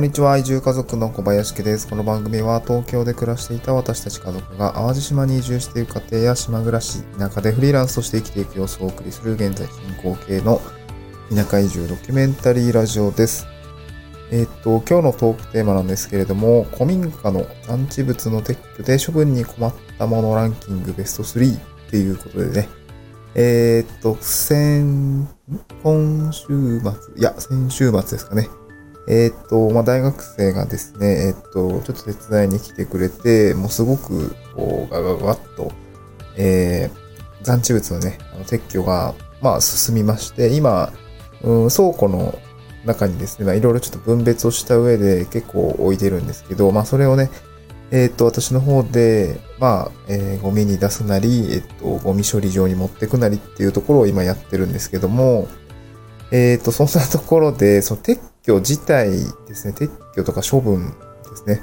こんにちは。移住家族の小林家です。この番組は東京で暮らしていた私たち家族が淡路島に移住している家庭や島暮らし、田舎でフリーランスとして生きていく様子をお送りする現在進行形の田舎移住ドキュメンタリーラジオです。えー、っと、今日のトークテーマなんですけれども、古民家の残地物の撤去で処分に困ったものランキングベスト3っていうことでね、えー、っと、先、今週末、いや、先週末ですかね。えー、っと、まあ、大学生がですね、えー、っと、ちょっと手伝いに来てくれて、もうすごく、こう、ガガガッと、えー、残地物のね、あの撤去が、まあ、進みまして、今、うん、倉庫の中にですね、まあ、いろいろちょっと分別をした上で結構置いてるんですけど、まあ、それをね、えっ、と、私の方で、まあ、えー、ゴミに出すなり、えっ、と、ゴミ処理場に持ってくなりっていうところを今やってるんですけども、えっ、と、そんなところで、その撤去自体ですね、撤去とか処分ですね、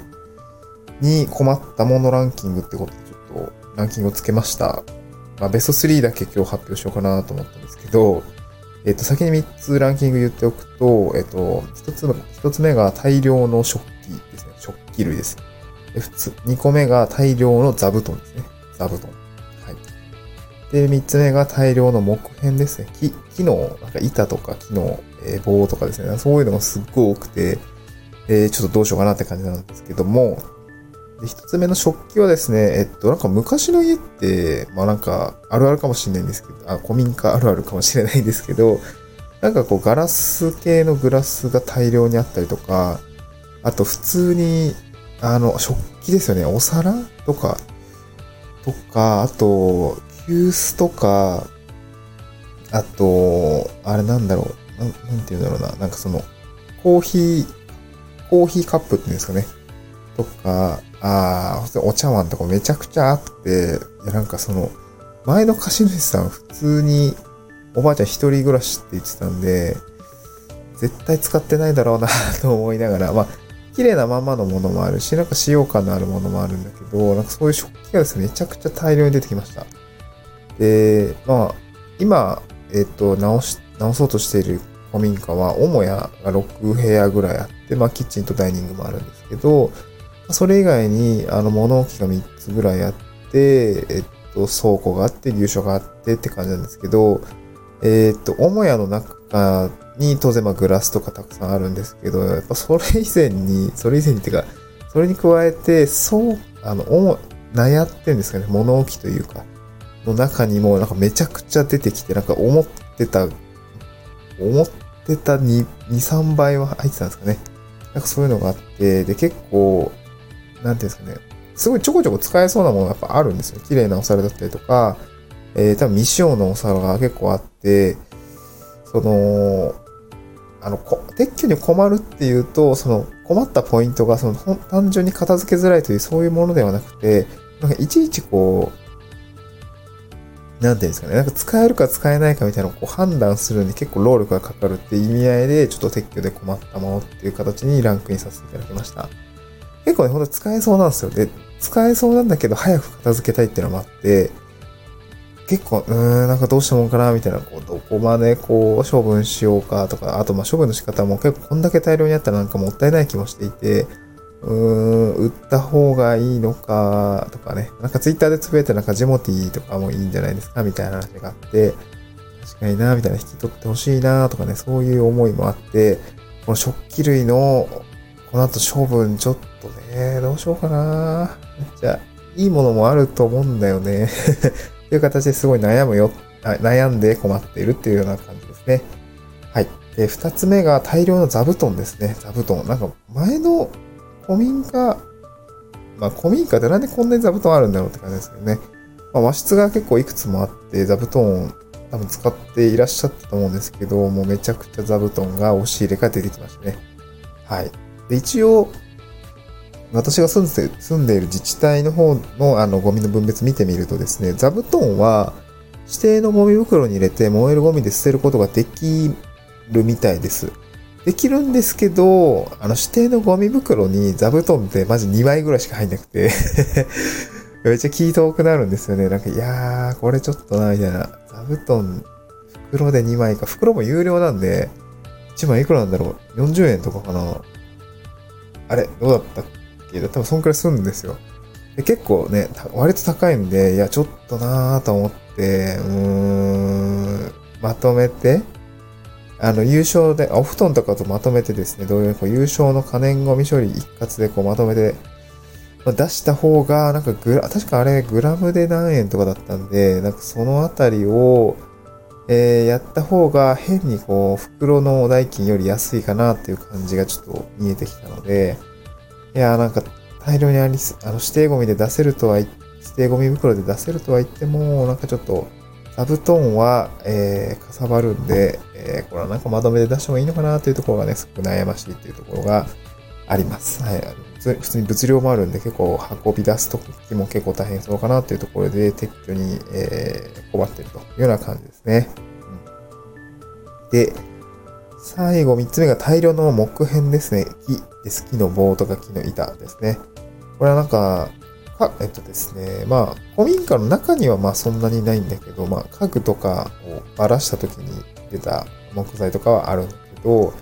に困ったものランキングってことでちょっとランキングをつけました。まあ、ベスト3だけ今日発表しようかなと思ったんですけど、えっ、と、先に3つランキング言っておくと、えっ、と、1つ目、1つ目が大量の食器ですね。食器類です。で、普通、2個目が大量の座布団ですね。座布団。はい。で、3つ目が大量の木片ですね。木、木の、なんか板とか木の、え、棒とかですね。そういうのがすっごい多くて、えー、ちょっとどうしようかなって感じなんですけども、で、一つ目の食器はですね、えっと、なんか昔の家って、まあなんか、あるあるかもしれないんですけど、あ、古民家あるあるかもしれないんですけど、なんかこう、ガラス系のグラスが大量にあったりとか、あと普通に、あの、食器ですよね、お皿とか、とか、あと、急須とか、あと、あれなんだろう、なん、なんて言うんだろうな、なんかその、コーヒー、コーヒーカップっていうんですかね。とか、ああ、お茶碗とかめちゃくちゃあって、いやなんかその、前の貸主さん普通におばあちゃん一人暮らしって言ってたんで、絶対使ってないだろうな と思いながら、まあ、綺麗なままのものもあるし、なんか使用感のあるものもあるんだけど、なんかそういう食器がですね、めちゃくちゃ大量に出てきました。で、まあ、今、えっ、と、直し、直そうとしている古民家は、母屋が6部屋ぐらいあって、まあ、キッチンとダイニングもあるんですけど、それ以外に、あの、物置が3つぐらいあって、えっと、倉庫があって、牛舎があってって感じなんですけど、えっと、母屋の中に当然まあグラスとかたくさんあるんですけど、やっぱそれ以前に、それ以前にっていうか、それに加えて、そう、あの、悩ってんですかね、物置というか、の中にもなんかめちゃくちゃ出てきて、なんか思ってた、思ってた2、2、3倍は入ってたんですかね。なんかそういうのがあって、で、結構、なんていうんですかね、すごいちょこちょこ使えそうなものがやっぱあるんですよ。綺麗なお皿だったりとか、えー、多分未使用のお皿が結構あって、その、あの、撤去に困るっていうと、その困ったポイントが、その単純に片付けづらいというそういうものではなくて、なんかいちいちこう、なんていうんですかね、なんか使えるか使えないかみたいなのをこう判断するのに結構労力がかかるって意味合いで、ちょっと撤去で困ったものっていう形にランクインさせていただきました。結構ね、ほんと使えそうなんですよ。で、使えそうなんだけど、早く片付けたいっていうのもあって、結構、うーん、なんかどうしたもんかな、みたいな、こう、どこまでこう、処分しようかとか、あと、ま、処分の仕方も結構こんだけ大量にあったらなんかもったいない気もしていて、うーん、売った方がいいのか、とかね。なんかツイッターでつぶやいてなんかジモティとかもいいんじゃないですか、みたいな話があって、確かにな、みたいな、引き取ってほしいな、とかね、そういう思いもあって、この食器類の、この後処分ちょっとね、どうしようかな。じゃあ、いいものもあると思うんだよね。という形ですごい悩むよ、悩んで困っているっていうような感じですね。はい。で、二つ目が大量の座布団ですね。座布団。なんか前の古民家、まあ古民家でなんでこんなに座布団あるんだろうって感じですけどね。まあ、和室が結構いくつもあって、座布団多分使っていらっしゃったと思うんですけど、もうめちゃくちゃ座布団が押し入れから出てきましたね。はい。で、一応、私が住んで住んでいる自治体の方のあのゴミの分別見てみるとですね、座布団は指定のゴミ袋に入れて燃えるゴミで捨てることができるみたいです。できるんですけど、あの指定のゴミ袋に座布団ってマジ2枚ぐらいしか入んなくて めっちゃ気遠くなるんですよね。なんか、いやー、これちょっとな、みたいな。座布団、袋で2枚か。袋も有料なんで、1枚いくらなんだろう ?40 円とかかなあれどうだったっけ？多分そんくらいするんですよ。で結構ね、割と高いんで、いや、ちょっとなぁと思って、うーん、まとめて、あの、優勝で、お布団とかとまとめてですね、同様にこう優勝の可燃ゴミ処理一括でこうまとめて、まあ、出した方が、なんかグラ、確かあれグラムで何円とかだったんで、なんかそのあたりを、えー、やった方が変にこう、袋の代金より安いかなっていう感じがちょっと見えてきたので、いやなんか大量にあり、あの、指定ゴミで出せるとは、指定ゴミ袋で出せるとは言っても、なんかちょっと、座布団は、えー、かさばるんで、えー、これはなんかまとめて出してもいいのかなというところがね、すごく悩ましいっていうところがあります。はい。普通に物量もあるんで結構運び出すときも結構大変そうかなっていうところで撤去に、えー、困ってるというような感じですね。うん、で、最後3つ目が大量の木片ですね。木です。木の棒とか木の板ですね。これはなんか、か、えっとですね、まあ、古民家の中にはまあそんなにないんだけど、まあ、家具とかをばらした時に出た木材とかはあるんだけど、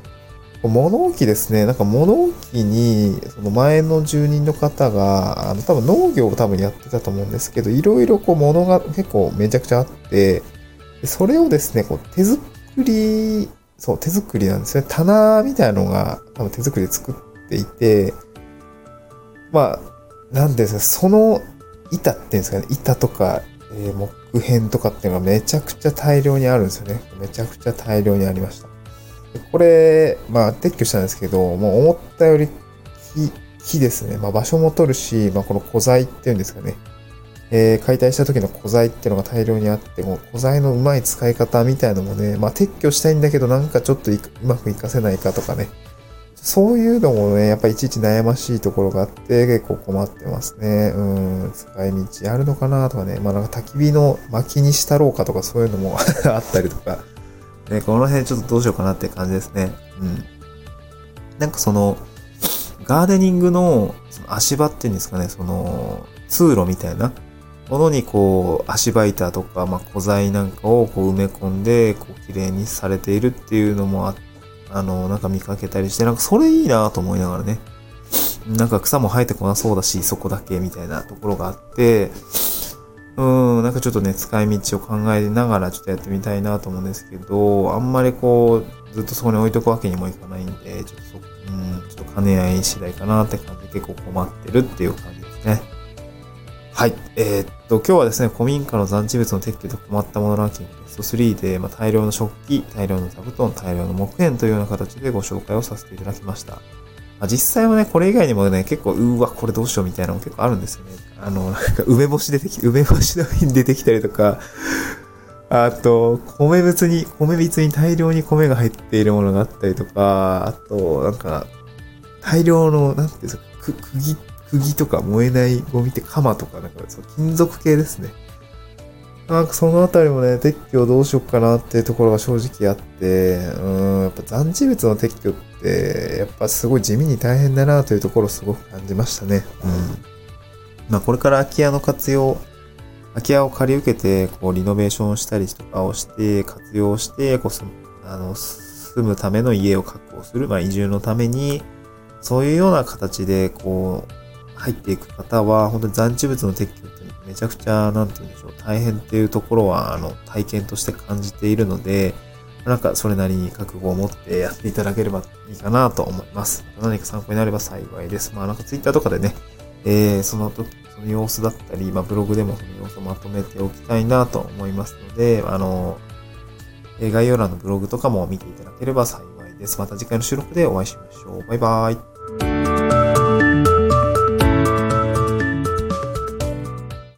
物置ですね。なんか物置に、その前の住人の方が、あの、多分農業を多分やってたと思うんですけど、いろいろこう物が結構めちゃくちゃあって、それをですね、こう手作り、そう、手作りなんですね。棚みたいなのが多分手作りで作っていて、まあ、なんですか、その板っていうんですかね、板とか、えー、木片とかっていうのがめちゃくちゃ大量にあるんですよね。めちゃくちゃ大量にありました。これ、まあ、撤去したんですけど、もう思ったより木、木ですね。まあ、場所も取るし、まあ、この古材っていうんですかね。えー、解体した時の古材っていうのが大量にあって、もう古材のうまい使い方みたいなのもね、まあ、撤去したいんだけど、なんかちょっとうまく活かせないかとかね。そういうのもね、やっぱいちいち悩ましいところがあって、結構困ってますね。うん、使い道あるのかなとかね。まあなんか焚き火の薪にしたろうかとかそういうのも あったりとか。ね、この辺ちょっとどうしようかなって感じですね。うん。なんかその、ガーデニングの足場っていうんですかね、その、通路みたいなものにこう、足場板とか、まあ、古材なんかをこう埋め込んで、こう、綺麗にされているっていうのもあってあの、なんか見かけたりして、なんかそれいいなと思いながらね。なんか草も生えてこなそうだし、そこだけみたいなところがあって、うん、なんかちょっとね、使い道を考えながらちょっとやってみたいなと思うんですけど、あんまりこう、ずっとそこに置いとくわけにもいかないんで、ちょっとそ、うん、ちょっと兼ね合い次第かなって感じで結構困ってるっていう感じですね。はい。えー、っと、今日はですね、古民家の残地物の撤去で困ったものランキングベスト3で、まあ、大量の食器、大量の座布団、大量の木片というような形でご紹介をさせていただきました。まあ、実際はね、これ以外にもね、結構、うわ、これどうしようみたいなのも結構あるんですよね。あの、なんか、梅干し出てき、梅干しの瓶 出てきたりとか、あと、米物に、米びつに大量に米が入っているものがあったりとか、あと、なんか、大量の、なんていうんですか、く、釘釘とか燃えないゴミって鎌とか、なんかそう金属系ですね。なんかそのあたりもね、撤去どうしよっかなっていうところが正直あって、うん、やっぱ残地物の撤去って、やっぱすごい地味に大変だなというところをすごく感じましたね。うん。まあこれから空き家の活用、空き家を借り受けて、こうリノベーションしたりとかをして、活用して、こう住む、あの、住むための家を確保する、まあ移住のために、そういうような形で、こう、入っていく方は、本当に残地物の撤去ってめちゃくちゃ、なんて言うんでしょう、大変っていうところは、あの、体験として感じているので、なんかそれなりに覚悟を持ってやっていただければいいかなと思います。何か参考になれば幸いです。まあなんかツイッターとかでね、えー、その時、その様子だったり、まあブログでもその様子をまとめておきたいなと思いますので、あの、概要欄のブログとかも見ていただければ幸いです。また次回の収録でお会いしましょう。バイバーイ。